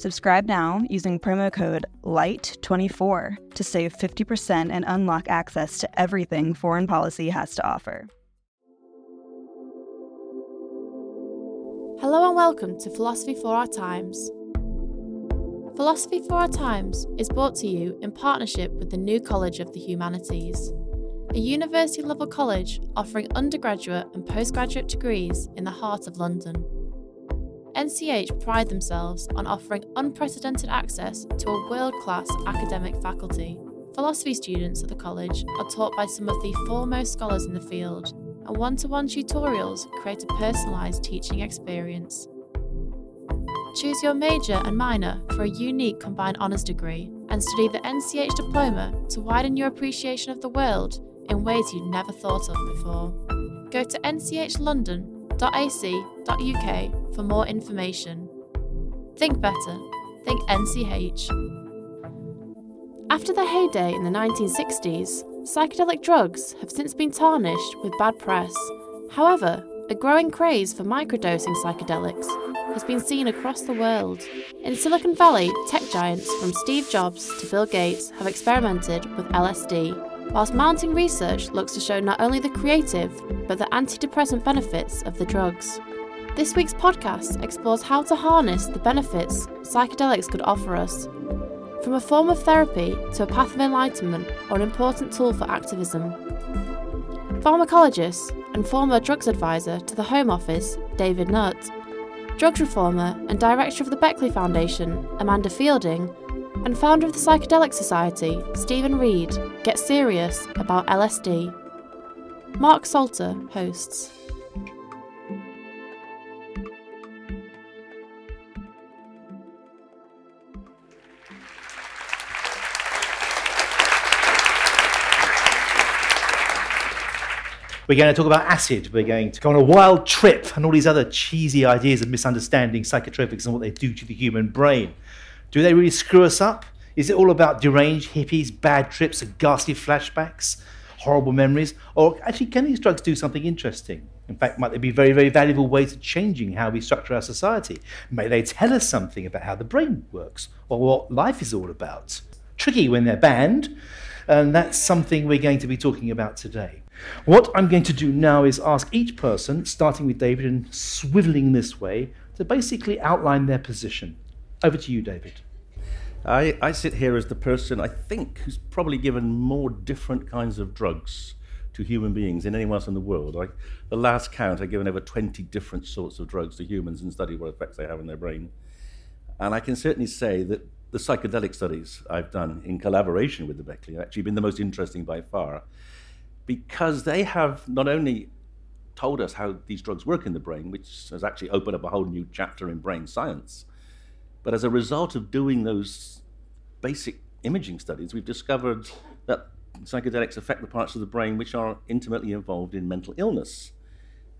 Subscribe now using promo code LIGHT24 to save 50% and unlock access to everything foreign policy has to offer. Hello and welcome to Philosophy for Our Times. Philosophy for Our Times is brought to you in partnership with the New College of the Humanities, a university level college offering undergraduate and postgraduate degrees in the heart of London. NCH pride themselves on offering unprecedented access to a world class academic faculty. Philosophy students at the college are taught by some of the foremost scholars in the field, and one to one tutorials create a personalised teaching experience. Choose your major and minor for a unique combined honours degree and study the NCH diploma to widen your appreciation of the world in ways you'd never thought of before. Go to nchlondon.ac.uk for more information. Think better. Think NCH. After their heyday in the 1960s, psychedelic drugs have since been tarnished with bad press. However, a growing craze for microdosing psychedelics has been seen across the world. In Silicon Valley, tech giants from Steve Jobs to Bill Gates have experimented with LSD, whilst mounting research looks to show not only the creative, but the antidepressant benefits of the drugs. This week's podcast explores how to harness the benefits psychedelics could offer us. From a form of therapy to a path of enlightenment or an important tool for activism. Pharmacologist and former drugs advisor to the Home Office, David Nutt, drugs reformer and director of the Beckley Foundation, Amanda Feilding, and founder of the Psychedelic Society, Stephen Reid, get serious about LSD. Mark Salter hosts. We're going to talk about acid. We're going to go on a wild trip and all these other cheesy ideas of misunderstanding psychotropics and what they do to the human brain. Do they really screw us up? Is it all about deranged hippies, bad trips, and ghastly flashbacks, horrible memories? Or actually, can these drugs do something interesting? In fact, might they be very, very valuable ways of changing how we structure our society? May they tell us something about how the brain works or what life is all about? Tricky when they're banned, and that's something we're going to be talking about today. What I'm going to do now is ask each person, starting with David and swiveling this way, to basically outline their position. Over to you, David. I, I sit here as the person I think who's probably given more different kinds of drugs to human beings than anyone else in the world. I, the last count, I've given over 20 different sorts of drugs to humans and studied what effects they have in their brain. And I can certainly say that the psychedelic studies I've done in collaboration with the Beckley have actually been the most interesting by far because they have not only told us how these drugs work in the brain, which has actually opened up a whole new chapter in brain science, but as a result of doing those basic imaging studies, we've discovered that psychedelics affect the parts of the brain which are intimately involved in mental illness.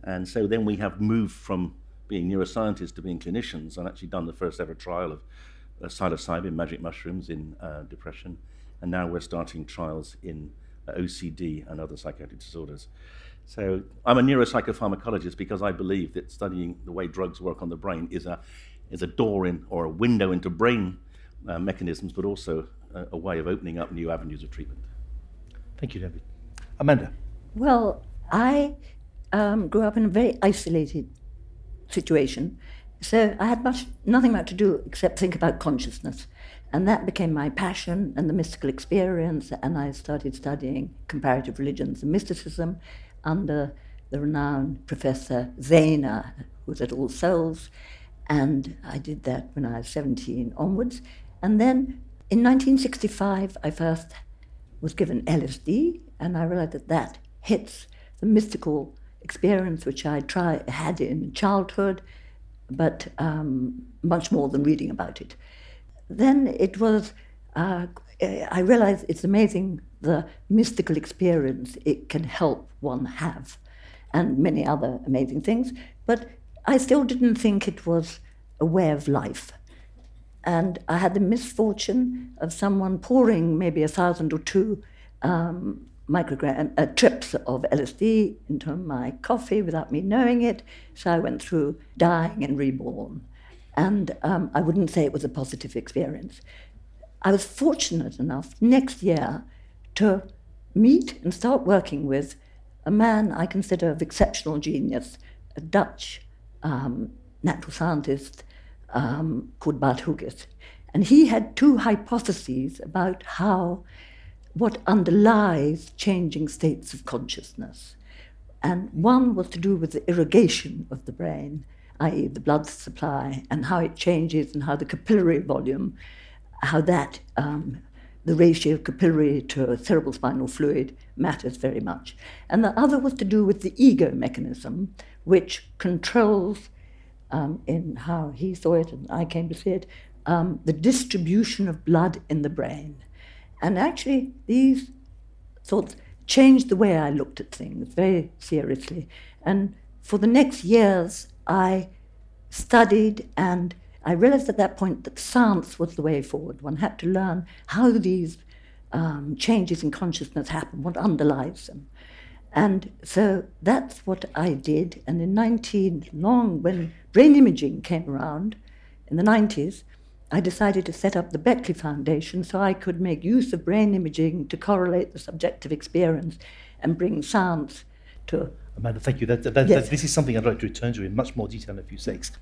And so then we have moved from being neuroscientists to being clinicians and actually done the first ever trial of uh, psilocybin, magic mushrooms in uh, depression. And now we're starting trials in OCD, and other psychiatric disorders. So I'm a neuropsychopharmacologist because I believe that studying the way drugs work on the brain is a, is a door in or a window into brain uh, mechanisms, but also a, a, way of opening up new avenues of treatment. Thank you, David. Amanda. Well, I um, grew up in a very isolated situation, So I had much, nothing much to do except think about consciousness. And that became my passion and the mystical experience. And I started studying comparative religions and mysticism under the renowned Professor Zaehner, who was at All Souls. And I did that when I was 17 onwards. And then in 1965, I first was given LSD, and I realized that that hits the mystical experience which I try, had in childhood, but um, much more than reading about it. Then it was, uh, I realized it's amazing the mystical experience it can help one have, and many other amazing things. But I still didn't think it was a way of life. And I had the misfortune of someone pouring maybe a thousand or two um, microgram uh, trips of LSD into my coffee without me knowing it. So I went through dying and reborn. And um, I wouldn't say it was a positive experience. I was fortunate enough next year to meet and start working with a man I consider of exceptional genius, a Dutch um, natural scientist um, called Bart. And he had two hypotheses about how, what underlies changing states of consciousness. And one was to do with the irrigation of the brain, i.e., the blood supply, and how it changes, and how the capillary volume, how that, um, the ratio of capillary to cerebral spinal fluid matters very much. And the other was to do with the ego mechanism, which controls um, in how he saw it and I came to see it, um, the distribution of blood in the brain. And actually, these thoughts changed the way I looked at things very seriously. And for the next years, I studied and I realized at that point that science was the way forward. One had to learn how these um, changes in consciousness happen, what underlies them. And so that's what I did. And in 19 long, when brain imaging came around in the 90s, I decided to set up the Beckley Foundation so I could make use of brain imaging to correlate the subjective experience and bring science to. Amanda, thank you. That, that, yes. that, this is something I'd like to return to in much more detail in a few seconds.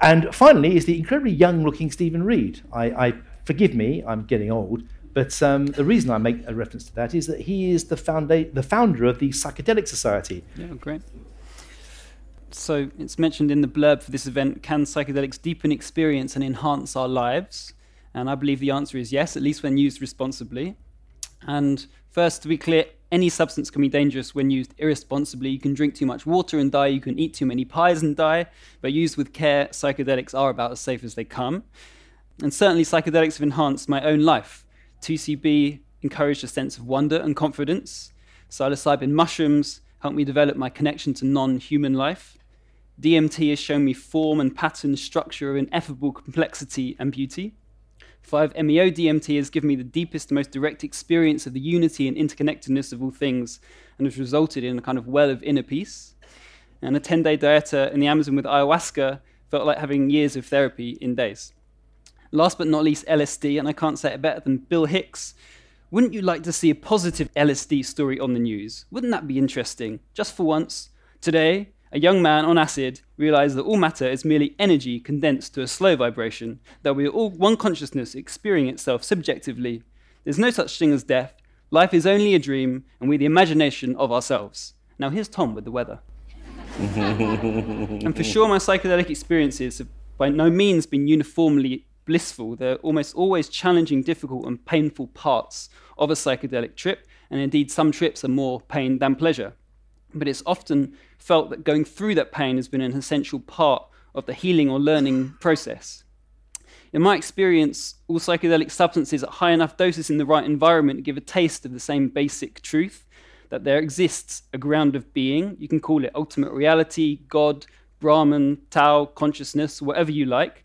And finally, is the incredibly young looking Stephen Reid. I, I Forgive me, I'm getting old, but um, the reason I make a reference to that is that he is the, founda- the founder of the Psychedelic Society. Yeah, great. So it's mentioned in the blurb for this event can psychedelics deepen experience and enhance our lives? And I believe the answer is yes, at least when used responsibly. And first, to be clear, any substance can be dangerous when used irresponsibly. You can drink too much water and die, you can eat too many pies and die, but used with care, psychedelics are about as safe as they come. And certainly, psychedelics have enhanced my own life. 2CB encouraged a sense of wonder and confidence. Psilocybin mushrooms helped me develop my connection to non human life. DMT has shown me form and pattern, structure of ineffable complexity and beauty. 5-MeO DMT has given me the deepest, most direct experience of the unity and interconnectedness of all things and has resulted in a kind of well of inner peace. And a 10 day dieta in the Amazon with ayahuasca felt like having years of therapy in days. Last but not least, LSD, and I can't say it better than Bill Hicks. Wouldn't you like to see a positive LSD story on the news? Wouldn't that be interesting? Just for once. Today, a young man on acid realized that all matter is merely energy condensed to a slow vibration, that we are all one consciousness experiencing itself subjectively. There's no such thing as death. Life is only a dream, and we're the imagination of ourselves. Now, here's Tom with the weather. and for sure, my psychedelic experiences have by no means been uniformly blissful. They're almost always challenging, difficult, and painful parts of a psychedelic trip, and indeed, some trips are more pain than pleasure but it's often felt that going through that pain has been an essential part of the healing or learning process. In my experience, all psychedelic substances at high enough doses in the right environment give a taste of the same basic truth that there exists a ground of being. You can call it ultimate reality, God, Brahman, Tao, consciousness, whatever you like.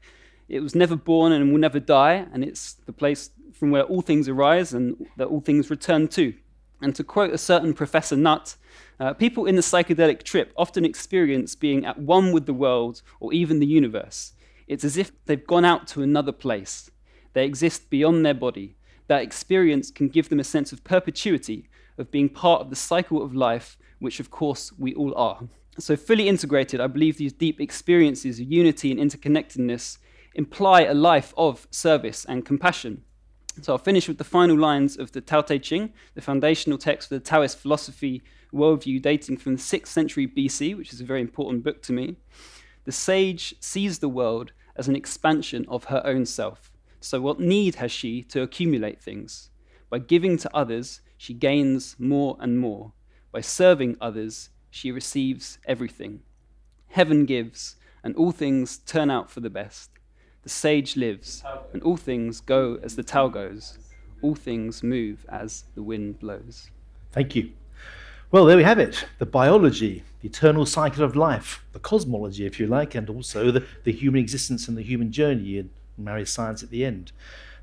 It was never born and will never die, and it's the place from where all things arise and that all things return to. And to quote a certain Professor Nutt, uh, people in the psychedelic trip often experience being at one with the world or even the universe. It's as if they've gone out to another place. They exist beyond their body. That experience can give them a sense of perpetuity, of being part of the cycle of life, which of course we all are. So, fully integrated, I believe these deep experiences of unity and interconnectedness imply a life of service and compassion. So, I'll finish with the final lines of the Tao Te Ching, the foundational text for the Taoist philosophy worldview dating from the 6th century BC, which is a very important book to me. The sage sees the world as an expansion of her own self. So, what need has she to accumulate things? By giving to others, she gains more and more. By serving others, she receives everything. Heaven gives, and all things turn out for the best. The sage lives, and all things go as the Tao goes. All things move as the wind blows. Thank you. Well, there we have it the biology, the eternal cycle of life, the cosmology, if you like, and also the, the human existence and the human journey, and marry science at the end.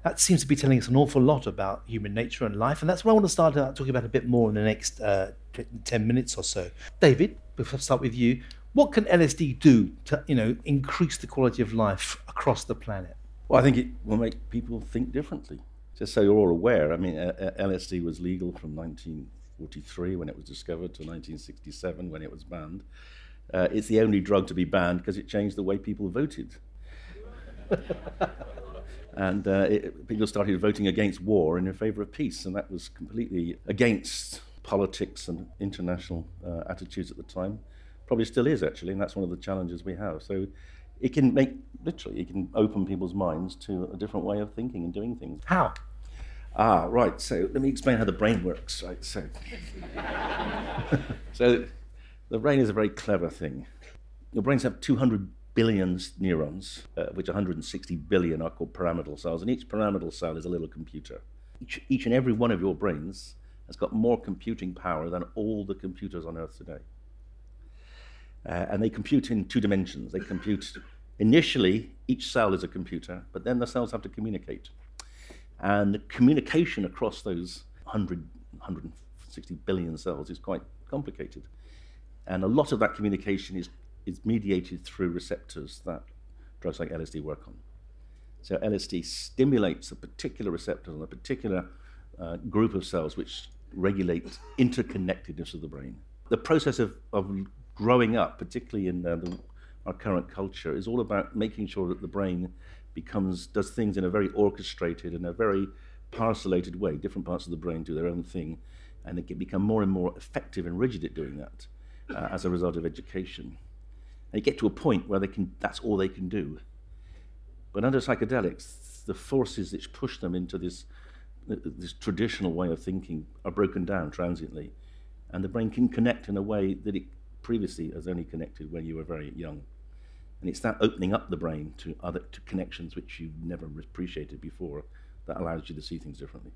That seems to be telling us an awful lot about human nature and life, and that's what I want to start talking about a bit more in the next uh, 10 minutes or so. David, I start with you, what can LSD do to you know, increase the quality of life across the planet? Well, I think it will make people think differently. Just so you're all aware, I mean, LSD was legal from 1943 when it was discovered to 1967 when it was banned. Uh, it's the only drug to be banned because it changed the way people voted. and uh, it, people started voting against war and in favor of peace, and that was completely against politics and international uh, attitudes at the time. Probably still is, actually, and that's one of the challenges we have. So it can make, literally, it can open people's minds to a different way of thinking and doing things. How? Ah, right. So let me explain how the brain works. Right. So, so the brain is a very clever thing. Your brains have 200 billion neurons, uh, which 160 billion are called pyramidal cells, and each pyramidal cell is a little computer. Each, each and every one of your brains has got more computing power than all the computers on Earth today. Uh, and they compute in two dimensions. They compute initially, each cell is a computer, but then the cells have to communicate. And the communication across those 100, 160 billion cells is quite complicated. And a lot of that communication is, is mediated through receptors that drugs like LSD work on. So LSD stimulates a particular receptor on a particular uh, group of cells which regulate interconnectedness of the brain. The process of, of growing up, particularly in uh, the, our current culture, is all about making sure that the brain becomes does things in a very orchestrated and a very parcellated way. Different parts of the brain do their own thing, and it can become more and more effective and rigid at doing that uh, as a result of education. You get to a point where they can that's all they can do. But under psychedelics, the forces which push them into this this traditional way of thinking are broken down transiently, and the brain can connect in a way that it previously has only connected when you were very young. And it's that opening up the brain to other to connections which you've never appreciated before that allows you to see things differently.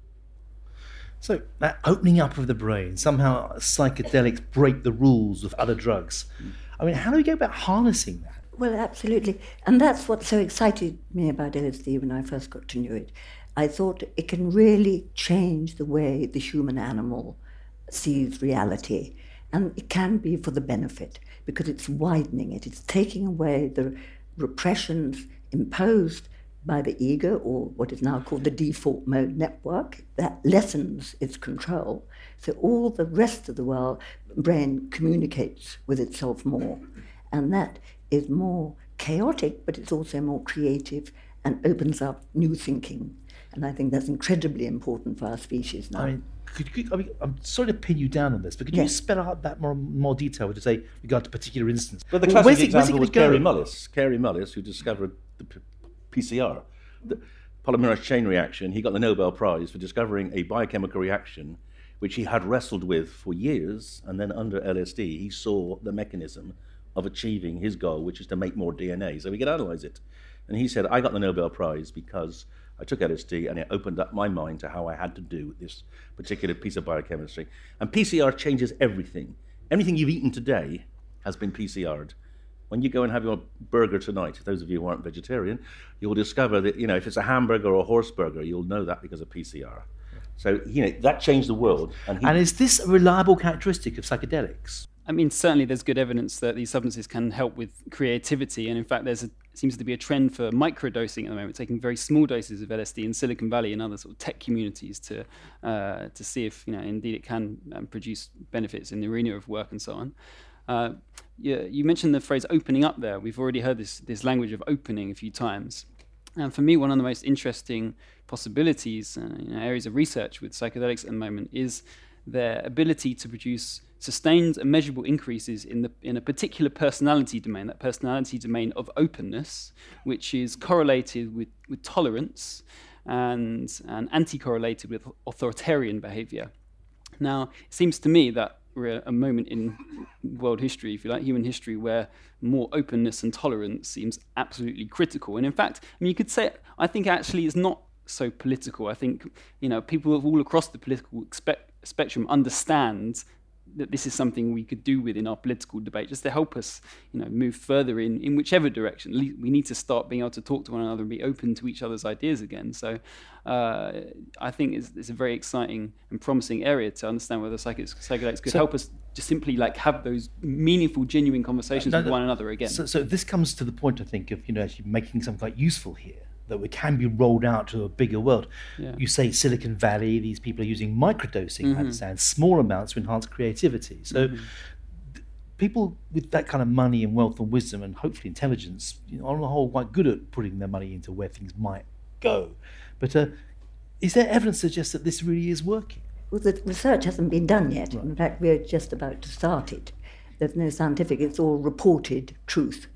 So that opening up of the brain, somehow psychedelics break the rules of other drugs. Mm. I mean, how do we go about harnessing that? Well, absolutely. And that's what so excited me about LSD when I first got to know it. I thought it can really change the way the human animal sees reality. And it can be for the benefit because it's widening it, it's taking away the repressions imposed by the ego, or what is now called the default mode network, that lessens its control. So all the rest of the world brain communicates with itself more. And that is more chaotic, but it's also more creative and opens up new thinking. And I think that's incredibly important for our species now. I mean, could you, I mean, I'm sorry to pin you down on this, but could you spell out that more more detail with, say, regard to particular instance? But the Well, classic where's it- example was Kary? Mullis. Kary Mullis, who discovered the P- PCR, the polymerase chain reaction. He got the Nobel Prize for discovering a biochemical reaction which he had wrestled with for years, and then under LSD, he saw the mechanism of achieving his goal, which is to make more DNA, so we could analyze it. And he said, I got the Nobel Prize because I took LSD and it opened up my mind to how I had to do this particular piece of biochemistry. And PCR changes everything. Anything you've eaten today has been PCR'd. When you go and have your burger tonight, those of you who aren't vegetarian, you'll discover that, you know, if it's a hamburger or a horse burger, you'll know that because of PCR. So, you know, that changed the world. And, he, And is this a reliable characteristic of psychedelics? I mean, certainly there's good evidence that these substances can help with creativity, and in fact, there's a, seems to be a trend for microdosing at the moment, taking very small doses of LSD in Silicon Valley and other sort of tech communities to uh, to see if you know indeed it can um, produce benefits in the arena of work and so on. Uh, you, you mentioned the phrase opening up there. We've already heard this, this language of opening a few times. And for me, one of the most interesting possibilities, uh, you know, areas of research with psychedelics at the moment, is their ability to produce sustained and measurable increases in, the, in a particular personality domain, that personality domain of openness, which is correlated with, with tolerance and, and anti correlated with authoritarian behavior. Now, it seems to me that we're at a moment in world history, if you like, human history, where more openness and tolerance seems absolutely critical. And in fact, I mean, you could say, I think actually it's not so political. I think, you know, people of all across the political spe- spectrum understand that this is something we could do within our political debate just to help us you know move further in in whichever direction. We need to start being able to talk to one another and be open to each other's ideas again. So uh, I think it's, it's, a very exciting and promising area to understand whether psychedelics could so, help us just simply like have those meaningful genuine conversations no, with one another again. so, so this comes to the point I think of you know actually making something quite useful here that we can be rolled out to a bigger world. Yeah. You say Silicon Valley, these people are using microdosing, mm-hmm. I understand, small amounts to enhance creativity. So mm-hmm. th- people with that kind of money and wealth and wisdom and hopefully intelligence, you know, on the whole, quite good at putting their money into where things might go. But uh, is there evidence to suggest that this really is working? Well, the research hasn't been done yet. Right. In fact, we're just about to start it. There's no scientific, it's all reported truth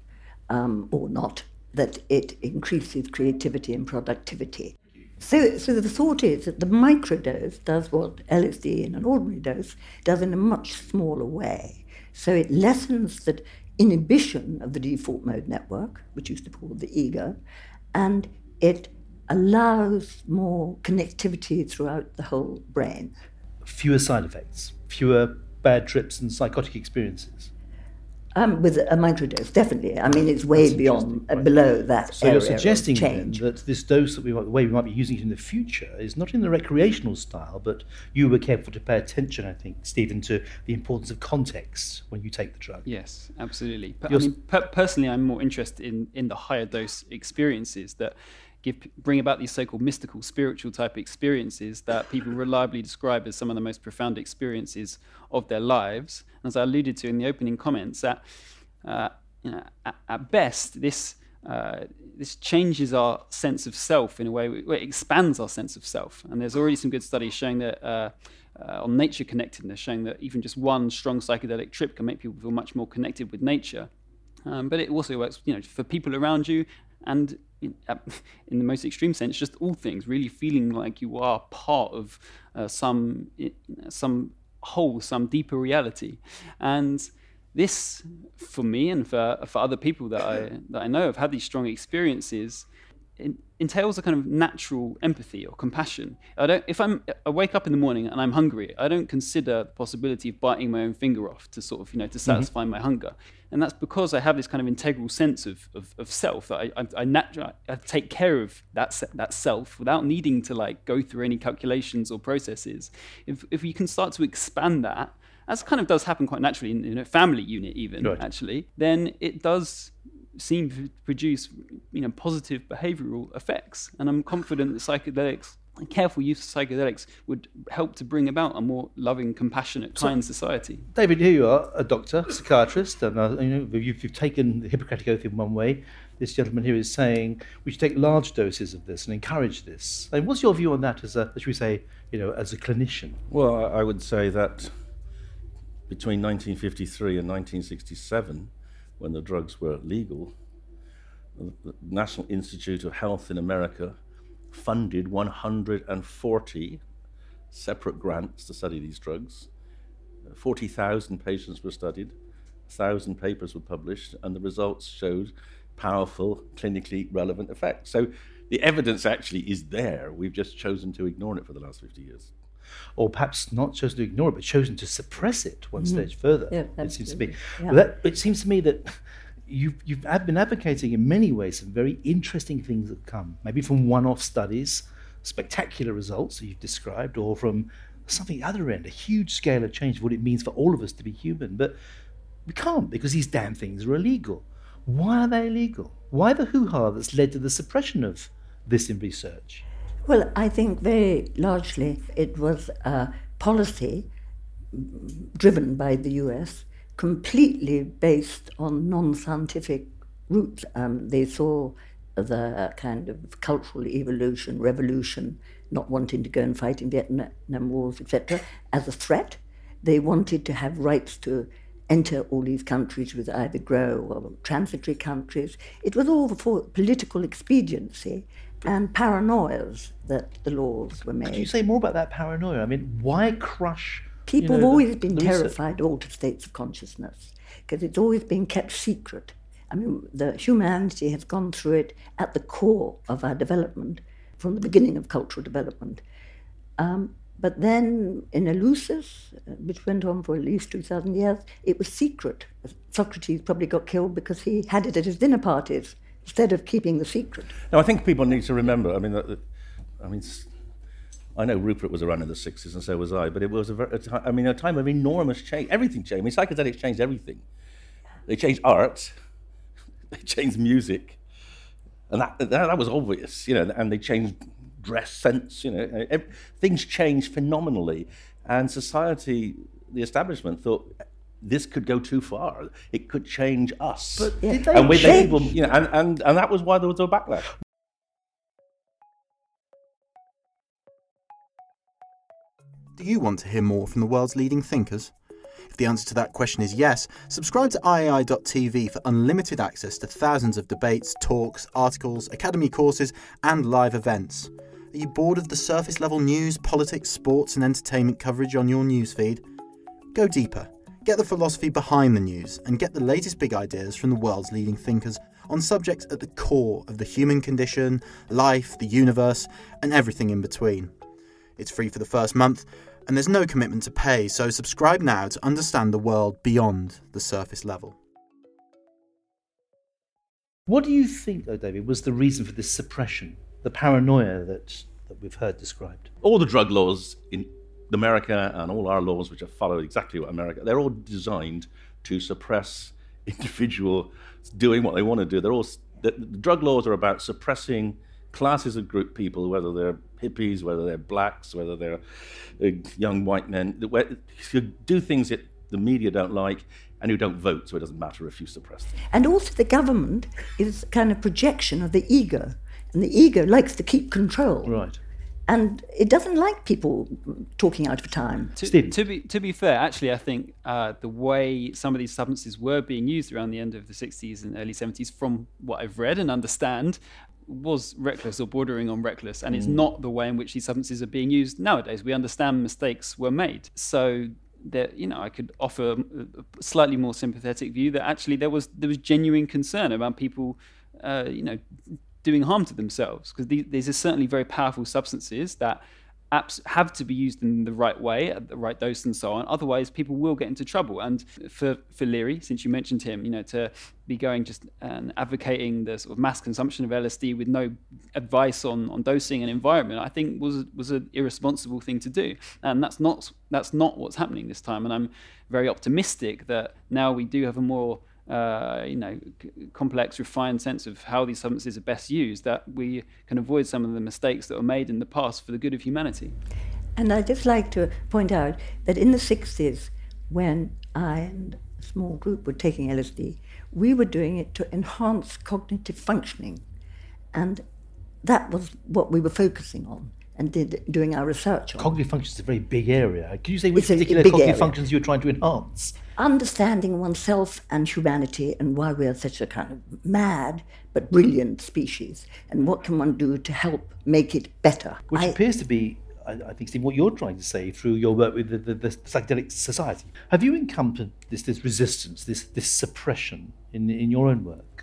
um, or not that it increases creativity and productivity. So, so the thought is that the microdose does what LSD in an ordinary dose does in a much smaller way. So it lessens the inhibition of the default mode network, which used to be called the ego, and it allows more connectivity throughout the whole brain. Fewer side effects, fewer bad trips and psychotic experiences. Um, with a microdose, definitely. I mean, it's way That's beyond, uh, below that. So you're suggesting then that this dose that we the way we might be using it in the future is not in the recreational style, but you were careful to pay attention, I think, Stephen, to the importance of context when you take the drug. Yes, absolutely. But, I mean, per- personally, I'm more interested in in the higher dose experiences that give, bring about these so-called mystical, spiritual type experiences that people reliably describe as some of the most profound experiences of their lives. And as I alluded to in the opening comments, that uh, you know, at, at, best this uh, this changes our sense of self in a way. It expands our sense of self. And there's already some good studies showing that. Uh, uh, on nature connectedness, showing that even just one strong psychedelic trip can make people feel much more connected with nature. Um, but it also works, you know, for people around you and in, in, the most extreme sense, just all things, really feeling like you are part of uh, some some whole, some deeper reality, and this, for me and for for other people that I that I know have had these strong experiences, entails a kind of natural empathy or compassion. I don't, if I'm, I wake up in the morning and I'm hungry, I don't consider the possibility of biting my own finger off to sort of, you know, to mm-hmm. satisfy mm-hmm. my hunger. And that's because I have this kind of integral sense of, of, of self that I, I, I, natu- I take care of that, se- that self without needing to like go through any calculations or processes. If, if you can start to expand that, as kind of does happen quite naturally in, in a family unit even right. actually, then it does seem to produce you know positive behavioral effects. And i'm confident that psychedelics careful use of psychedelics would help to bring about a more loving compassionate kind so, society. David here you are a doctor psychiatrist and uh, you know you've, you've taken the hippocratic oath in one way. This gentleman here is saying we should take large doses of this and encourage this. And what's your view on that as a should we say you know as a clinician? Well i would say that between 1953 and 1967 when the drugs were legal, the National Institute of Health in America funded 140 separate grants to study these drugs. 40,000 patients were studied, 1,000 papers were published, and the results showed powerful, clinically relevant effects. So the evidence actually is there. We've just chosen to ignore it for the last 50 years or perhaps not chosen to ignore it, but chosen to suppress it one mm-hmm. stage further. Yeah, it seems to be. Yeah. That, it seems to me that you've, you've been advocating in many ways some very interesting things that come, maybe from one-off studies, spectacular results that you've described, or from something other end, a huge scale of change of what it means for all of us to be human. But we can't because these damn things are illegal. Why are they illegal? Why the hoo-ha that's led to the suppression of this in research? Well, I think very largely it was a policy driven by the US completely based on non-scientific roots. Um, they saw the kind of cultural evolution, revolution, not wanting to go and fight in Vietnam wars, etc., as a threat. They wanted to have rights to enter all these countries with either grow or transitory countries. It was all for political expediency and paranoias that the laws were made. Could you say more about that paranoia? I mean, why crush? People you know, have always the, been the terrified of altered states of consciousness because it's always been kept secret. I mean, the humanity has gone through it at the core of our development from the beginning of cultural development. Um, but then in Eleusis, which went on for at least 2,000 years, it was secret. Socrates probably got killed because he had it at his dinner parties instead of keeping the secret. Now, I think people need to remember, I mean, that, I mean, I know Rupert was around in the 60s and so was I, but it was a, very, a time, I mean, a time of enormous change. Everything changed. I mean, psychedelics changed everything. They changed art, they changed music, and that, that, that was obvious, you know, and they changed dress sense, you know, every, things changed phenomenally. And society, the establishment thought this could go too far. It could change us. But yeah. did they and with change? people, you know, and, and, and that was why there was a backlash. Do you want to hear more from the world's leading thinkers? If the answer to that question is yes, subscribe to IAI.tv for unlimited access to thousands of debates, talks, articles, academy courses, and live events. Are you bored of the surface level news, politics, sports, and entertainment coverage on your newsfeed? Go deeper. Get the philosophy behind the news and get the latest big ideas from the world's leading thinkers on subjects at the core of the human condition, life, the universe, and everything in between. It's free for the first month, and there's no commitment to pay, so subscribe now to understand the world beyond the surface level. What do you think, though, David, was the reason for this suppression, the paranoia that, that we've heard described? All the drug laws in America and all our laws, which have followed exactly what America, they're all designed to suppress individual doing what they want to do. They're all the, the drug laws are about suppressing classes of group people, whether they're hippies, whether they're blacks, whether they're uh, young white men, who do things that the media don't like and who don't vote, so it doesn't matter if you suppress them. And also, the government is kind of projection of the ego, and the ego likes to keep control. Right. And it doesn't like people talking out of time. To, Stephen. to be to be fair, actually, I think uh, the way some of these substances were being used around the end of the 60s and early 70s, from what I've read and understand, was reckless or bordering on reckless, and it's not the way in which these substances are being used nowadays. We understand mistakes were made, so that you know I could offer a slightly more sympathetic view that actually there was there was genuine concern about people, uh, you know, doing harm to themselves because these, these are certainly very powerful substances that apps have to be used in the right way at the right dose and so on. Otherwise people will get into trouble. And for for Leary since you mentioned him you know to be going just and advocating the sort of mass consumption of LSD with no advice on on dosing and environment I think was was an irresponsible thing to do. And that's not that's not what's happening this time. And I'm very optimistic that now we do have a more uh, you know, c- complex, refined sense of how these substances are best used, that we can avoid some of the mistakes that were made in the past for the good of humanity. And I'd just like to point out that in the 60s, when I and a small group were taking LSD, we were doing it to enhance cognitive functioning. And that was what we were focusing on and did doing our research on. Cognitive functions is a very big area. Can you say which particular cognitive area. functions you're trying to enhance? understanding oneself and humanity and why we are such a kind of mad but brilliant species and what can one do to help make it better. Which I- appears to be, I, I think, Steve, what you're trying to say through your work with the, the, the psychedelic society. Have you encountered this, this resistance, this, this suppression in, in your own work?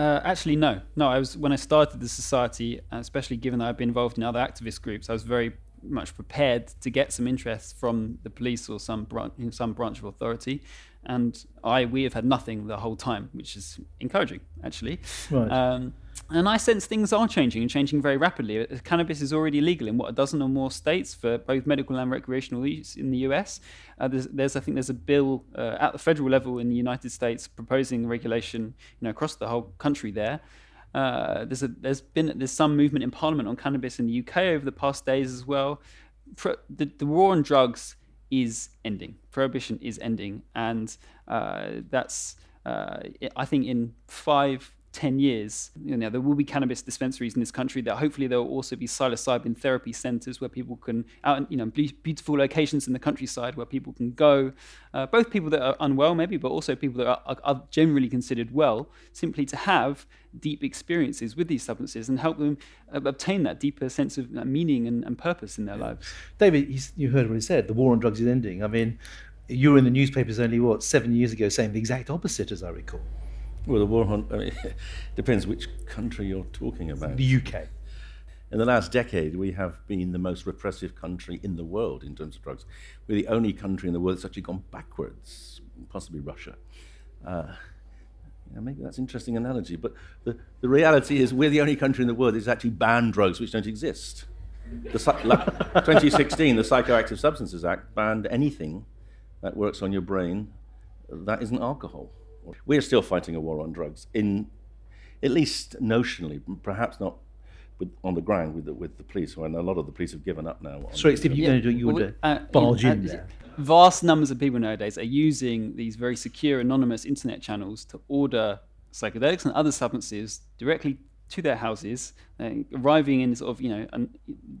Uh, actually, no, no. I was when I started the society, uh, especially given that I've been involved in other activist groups. I was very much prepared to get some interest from the police or some branch, some branch of authority, and I we have had nothing the whole time, which is encouraging, actually. Right. Um, and I sense things are changing and changing very rapidly. Uh, Cannabis is already legal in what a dozen or more states for both medical and recreational use in the US. Uh, there's, there's, I think, there's a bill uh, at the federal level in the United States proposing regulation, you know, across the whole country there. Uh, there's a, there's been there's some movement in Parliament on cannabis in the UK over the past days as well. Pro- the, the war on drugs is ending. Prohibition is ending, and uh, that's uh, I think in five 10 years, you know, there will be cannabis dispensaries in this country that hopefully there will also be psilocybin therapy centers where people can, out, you know, beautiful locations in the countryside where people can go, uh, both people that are unwell maybe, but also people that are, are, generally considered well, simply to have deep experiences with these substances and help them uh, obtain that deeper sense of uh, meaning and, and, purpose in their lives. David, you heard what he said, the war on drugs is ending. I mean, you were in the newspapers only, what, seven years ago saying the exact opposite, as I recall. Well, the war on, I mean, depends which country you're talking about. The UK. In the last decade, we have been the most repressive country in the world in terms of drugs. We're the only country in the world that's actually gone backwards, possibly Russia. Uh, you know, maybe that's an interesting analogy, but the, the reality is we're the only country in the world that's actually banned drugs which don't exist. The, 2016, the Psychoactive Substances Act banned anything that works on your brain that isn't alcohol. We're still fighting a war on drugs, in at least notionally, perhaps not with, on the ground with the, with the police, when a lot of the police have given up now. Sorry, Steve, you're going to do you well, uh, barge in there. Vast numbers of people nowadays are using these very secure, anonymous internet channels to order psychedelics and other substances directly to their houses, uh, arriving in sort of you know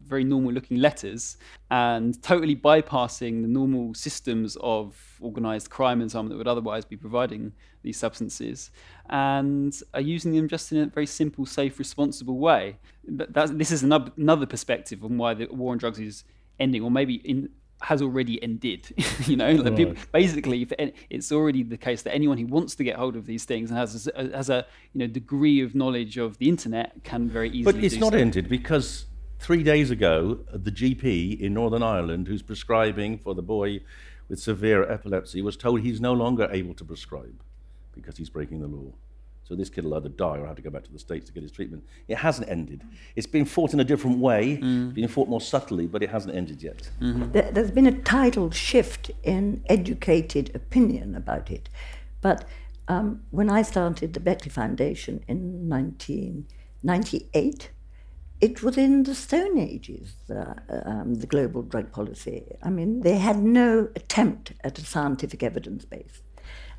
very normal looking letters, and totally bypassing the normal systems of organised crime and so on that would otherwise be providing these substances, and are using them just in a very simple, safe, responsible way. But this is another perspective on why the war on drugs is ending, or maybe in has already ended. you know, like right. people, basically, it's already the case that anyone who wants to get hold of these things and has a, has a you know degree of knowledge of the internet can very easily. But it's not so. ended because three days ago, the GP in Northern Ireland, who's prescribing for the boy with severe epilepsy, was told he's no longer able to prescribe because he's breaking the law. So this kid will either die or have to go back to the States to get his treatment. It hasn't ended. It's been fought in a different way, mm. been fought more subtly, but it hasn't ended yet. Mm-hmm. There, has been a tidal shift in educated opinion about it. But um, when I started the Beckley Foundation in 1998, it was in the Stone Ages, uh, um, the global drug policy. I mean, they had no attempt at a scientific evidence base.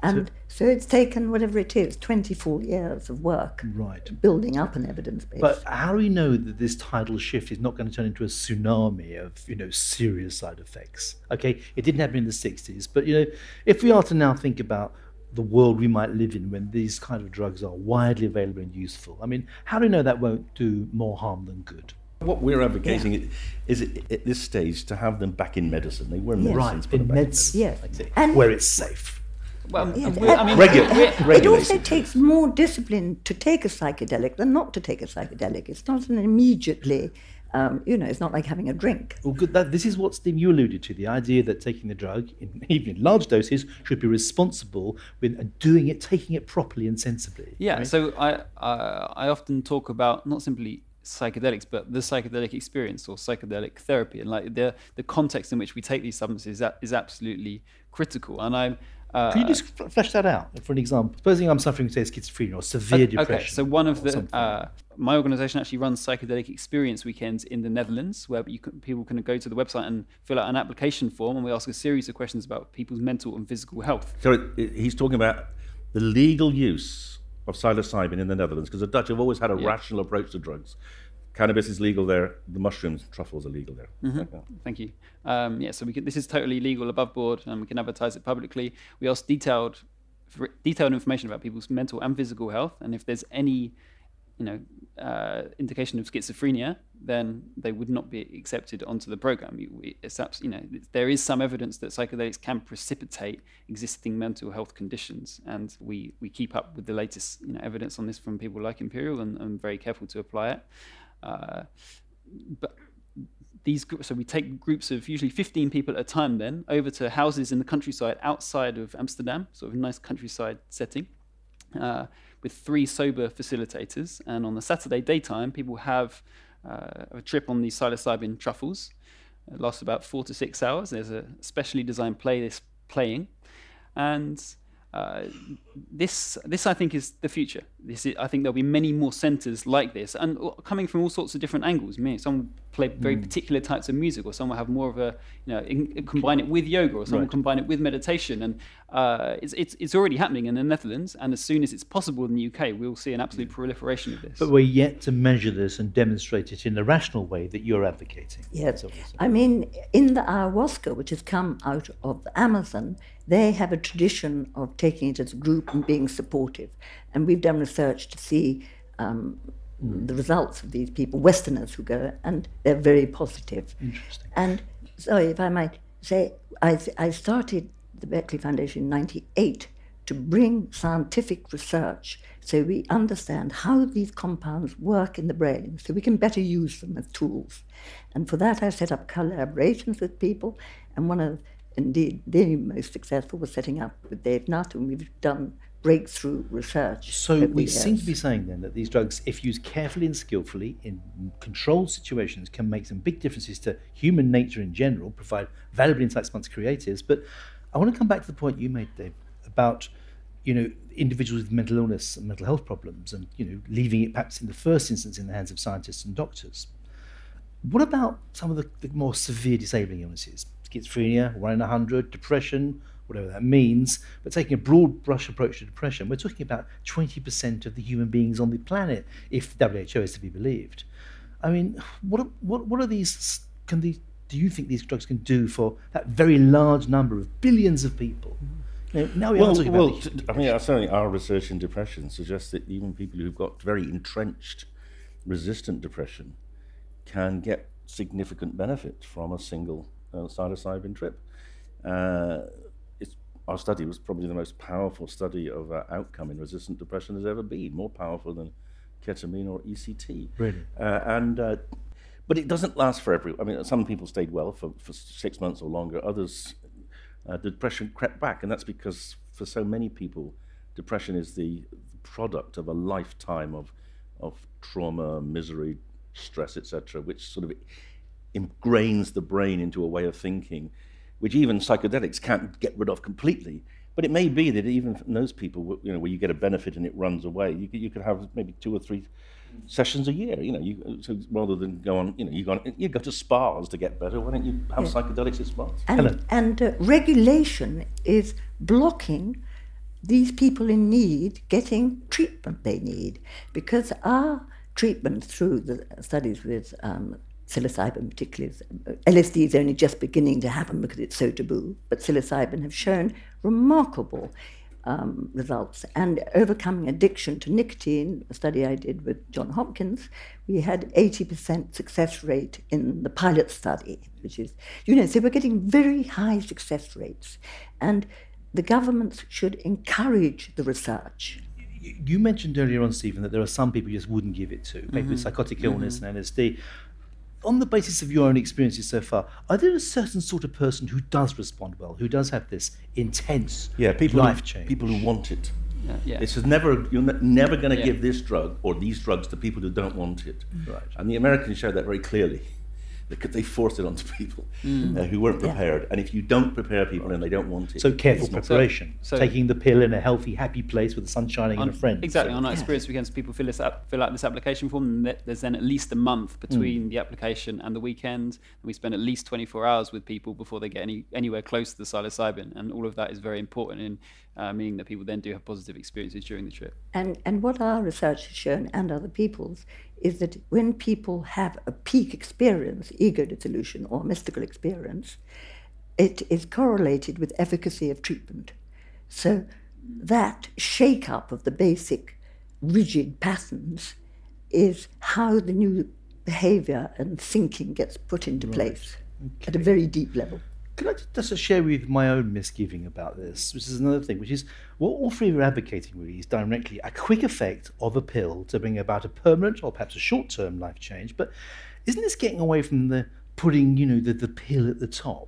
And so, so, it's taken whatever it is, 24 years of work, right, building up an evidence base. But how do we know that this tidal shift is not going to turn into a tsunami of you know serious side effects? Okay, it didn't happen in the 60s, but you know, if we are to now think about the world we might live in when these kind of drugs are widely available and useful, I mean, how do we know that won't do more harm than good? What we're advocating yeah. is at this stage to have them back in medicine. They were in yes. medicine, right, in medicine, yes. where it's safe. Well, yeah, I mean, Regu- it also takes more discipline to take a psychedelic than not to take a psychedelic. It's not an immediately, um, you know, it's not like having a drink. Well, good. That, this is what Steve you alluded to: the idea that taking the drug, in, even in large doses, should be responsible with uh, doing it, taking it properly and sensibly. Yeah. Right? So I uh, I often talk about not simply psychedelics, but the psychedelic experience or psychedelic therapy, and like the the context in which we take these substances is, is absolutely critical. And I'm uh, Can you just flesh that out for an example? Supposing I'm suffering, say, schizophrenia or severe okay, depression. Okay, so one of the uh, my organisation actually runs psychedelic experience weekends in the Netherlands, where can, people can go to the website and fill out an application form, and we ask a series of questions about people's mental and physical health. So he's talking about the legal use of psilocybin in the Netherlands, because the Dutch have always had a yeah. rational approach to drugs cannabis is legal there. The mushrooms, truffles are legal there. Mm-hmm. Thank you. Um, yeah, so we can, this is totally legal above board, and we can advertise it publicly. We ask detailed, detailed information about people's mental and physical health, and if there's any, you know, uh, indication of schizophrenia, then they would not be accepted onto the program. It's, you know, there is some evidence that psychedelics can precipitate existing mental health conditions, and we, we keep up with the latest you know, evidence on this from people like Imperial, and I'm very careful to apply it. Uh, but these so we take groups of usually 15 people at a time then over to houses in the countryside outside of Amsterdam, sort of a nice countryside setting, uh, with three sober facilitators. And on the Saturday daytime, people have uh, a trip on these psilocybin truffles. It lasts about four to six hours. There's a specially designed playlist playing, and uh, this this I think is the future. This is, I think there'll be many more centres like this, and coming from all sorts of different angles. Me, some play very mm. particular types of music, or some will have more of a, you know, in, combine it with yoga, or some right. will combine it with meditation, and uh, it's, it's it's already happening in the Netherlands. And as soon as it's possible in the UK, we'll see an absolute proliferation of this. But we're yet to measure this and demonstrate it in the rational way that you're advocating. Yes, I mean, in the ayahuasca, which has come out of the Amazon, they have a tradition of taking it as a group and being supportive. And we've done research to see um, the results of these people, Westerners who go, and they're very positive. Interesting. And sorry, if I might say, I, I started the Beckley Foundation in 98 to bring scientific research so we understand how these compounds work in the brain so we can better use them as tools. And for that, I set up collaborations with people, and one of indeed the most successful was setting up with Dave Nutt, and we've done breakthrough research. So we seem to be saying then that these drugs, if used carefully and skillfully in controlled situations, can make some big differences to human nature in general, provide valuable insights amongst creatives. But I want to come back to the point you made, Dave, about you know individuals with mental illness and mental health problems, and you know leaving it perhaps in the first instance in the hands of scientists and doctors. What about some of the, the more severe disabling illnesses? schizophrenia, one in a hundred, depression, whatever that means. But taking a broad brush approach to depression, we're talking about 20% of the human beings on the planet, if the WHO is to be believed. I mean, what are, what, what are these, can these, do you think these drugs can do for that very large number of billions of people? Now, now we well, are talking well, about I mean, certainly our research in depression suggests that even people who've got very entrenched resistant depression can get significant benefit from a single uh, psilocybin trip. Uh, our study was probably the most powerful study of uh, outcome in resistant depression has ever been, more powerful than ketamine or ECT. Really? Uh, and uh, but it doesn't last for everyone. I mean, some people stayed well for, for six months or longer. Others, uh, the depression crept back, and that's because for so many people, depression is the product of a lifetime of of trauma, misery, stress, etc., which sort of ingrains the brain into a way of thinking, which even psychedelics can't get rid of completely. But it may be that even in those people, you know, where you get a benefit and it runs away, you could, you could have maybe two or three sessions a year. You know, you, so rather than go on, you know, you go on, you go to spas to get better. Why don't you have yeah. psychedelics at spas? And, and uh, regulation is blocking these people in need getting treatment they need because our treatment through the studies with um, psilocybin particularly. LSD is only just beginning to happen because it's so taboo, but psilocybin have shown remarkable um, results. And overcoming addiction to nicotine, a study I did with John Hopkins, we had 80% success rate in the pilot study, which is, you know, so we're getting very high success rates. And the governments should encourage the research. You mentioned earlier on, Stephen, that there are some people you just wouldn't give it to, people mm-hmm. with psychotic illness mm-hmm. and LSD on the basis of your own experiences so far, are there a certain sort of person who does respond well, who does have this intense yeah, people life who, change? People who want it. Yeah, yeah. This is never you're never going to yeah. give this drug or these drugs to people who don't want it. Right. And the Americans showed that very clearly because they force it onto people mm. uh, who weren't prepared. Yeah. And if you don't prepare people and they don't want it, so careful preparation, so, so taking the pill in a healthy, happy place with the sun shining on, and a friend. Exactly. So. On our experience, we get people fill this up, fill out this application form. And there's then at least a month between mm. the application and the weekend. And we spend at least 24 hours with people before they get any anywhere close to the psilocybin. And all of that is very important in uh, meaning that people then do have positive experiences during the trip. And and what our research has shown, and other people's, is that when people have a peak experience, ego dissolution or mystical experience, it is correlated with efficacy of treatment. So that shake up of the basic rigid patterns is how the new behavior and thinking gets put into right. place okay. at a very deep level. Can I just share with you my own misgiving about this, which is another thing, which is what all three are advocating really is directly a quick effect of a pill to bring about a permanent or perhaps a short-term life change. But isn't this getting away from the putting, you know, the, the pill at the top?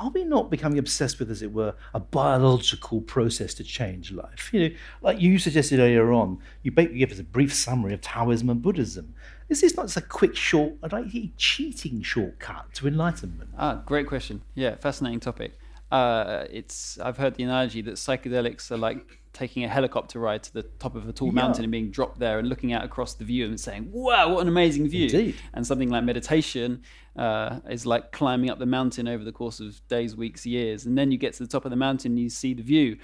are we not becoming obsessed with, as it were, a biological process to change life? You know, like you suggested earlier on, you give us a brief summary of Taoism and Buddhism. Is this not just a quick, short, like cheating shortcut to enlightenment? Ah, great question. Yeah, fascinating topic. uh, it's I've heard the analogy that psychedelics are like taking a helicopter ride to the top of a tall mountain and being dropped there and looking out across the view and saying, "Wow, what an amazing view!" Indeed. And something like meditation uh, is like climbing up the mountain over the course of days, weeks, years, and then you get to the top of the mountain and you see the view,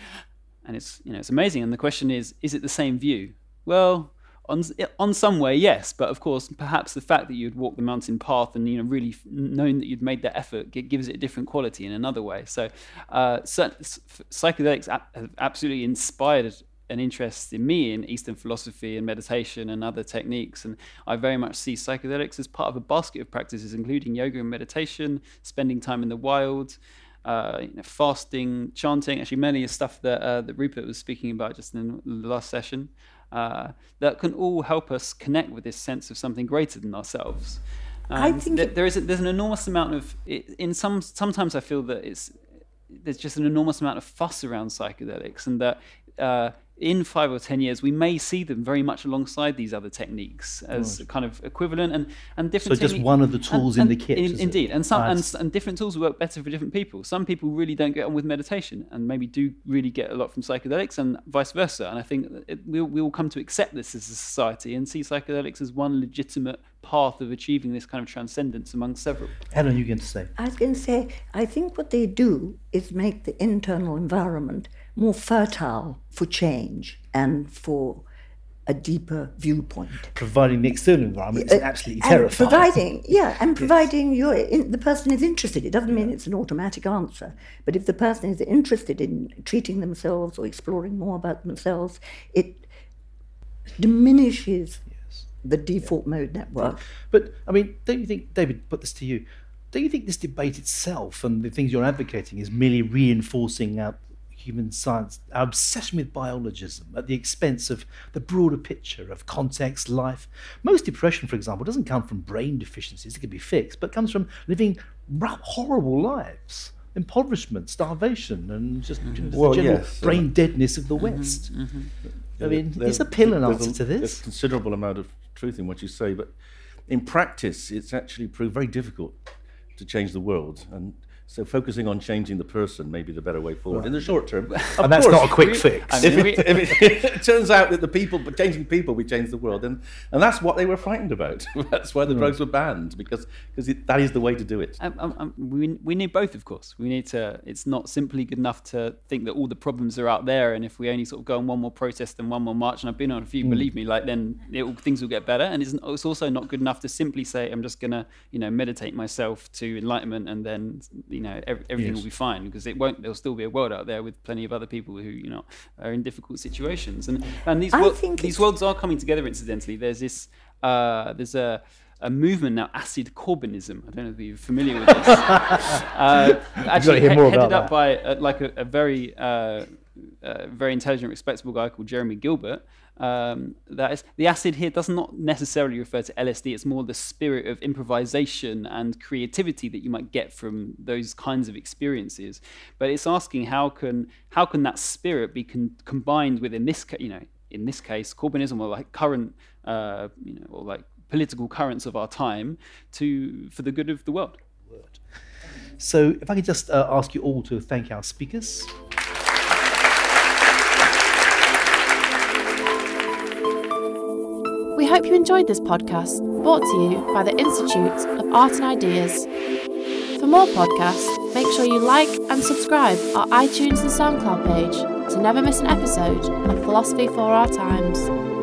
and it's you know it's amazing. And the question is, is it the same view? Well, on on some way, yes, but of course, perhaps the fact that you'd walked the mountain path and you know really known that you'd made that effort gives it a different quality in another way. So, uh, psychedelics have absolutely inspired an interest in me in Eastern philosophy and meditation and other techniques, and I very much see psychedelics as part of a basket of practices, including yoga and meditation, spending time in the wild. Uh, you know, fasting, chanting, actually many of the stuff that uh, that Rupert was speaking about just in the last session uh, that can all help us connect with this sense of something greater than ourselves. I think th- there is a, there's an enormous amount of it, in some sometimes I feel that it's there's just an enormous amount of fuss around psychedelics and that uh, in five or ten years we may see them very much alongside these other techniques as kind of equivalent and and different. So just one of the tools in and- the kit, in- is it? indeed, and some and, and different tools work better for different people. Some people really don't get on with meditation and maybe do really get a lot from psychedelics, and vice versa. And I think it, we we will come to accept this as a society and see psychedelics as one legitimate path of achieving this kind of transcendence among several. Helen, you going to say? I was going to say, I think what they do is make the internal environment more fertile for change and for a deeper viewpoint. Providing the external environment is uh, absolutely And terrifying. providing, yeah, and providing you're in, the person is interested. It doesn't mean it's an automatic answer, but if the person is interested in treating themselves or exploring more about themselves, it diminishes the default mode network. But I mean, don't you think, David? Put this to you. Don't you think this debate itself and the things you're advocating is merely reinforcing our human science, our obsession with biologism at the expense of the broader picture of context, life? Most depression, for example, doesn't come from brain deficiencies; it can be fixed, but comes from living horrible lives. Impoverishment, starvation, and just know, the Well, general yes, brain deadness of the mm-hmm, West. Mm-hmm. I mean, There- is a pill an answer a- to There's this? considerable amount of truth in what you say, but in practice, it's actually proved very difficult to change the world. And so focusing on changing the person may be the better way forward in the short term. And that's course, not a quick we- fix. I mean, if, we- it, if it, it turns out that the people, changing people, we change the world, and and that's what they were frightened about. that's why the drugs were banned because because that is the way to do it. Um, um, um, we, we need both, of course. We need to. It's not simply good enough to think that all the problems are out there, and if we only sort of go on one more protest and one more march, and I've been on a few, believe me, like then it, will- things will get better. And it's, it's also not good enough to simply say I'm just gonna, you know, meditate myself to enlightenment, and then you know ev- everything will be fine because it won't. There'll still be a world out there with plenty of other people who you know are in difficult situations, and and these I think these worlds are coming together. Incidentally, there's this. Uh, there's a a movement now, acid Corbynism. I don't know if you're familiar with this. uh, actually, hear he- headed about up by uh, like a, a very, uh, uh, very intelligent, respectable guy called Jeremy Gilbert. Um, that is the acid here does not necessarily refer to LSD. It's more the spirit of improvisation and creativity that you might get from those kinds of experiences. But it's asking how can how can that spirit be con- combined with in this ca- you know in this case Corbynism or like current uh, you know or like political currents of our time to for the good of the world. So, if I could just uh, ask you all to thank our speakers. Hope you enjoyed this podcast brought to you by the Institute of Art and Ideas. For more podcasts, make sure you like and subscribe our iTunes and SoundCloud page to never miss an episode of Philosophy for Our Times.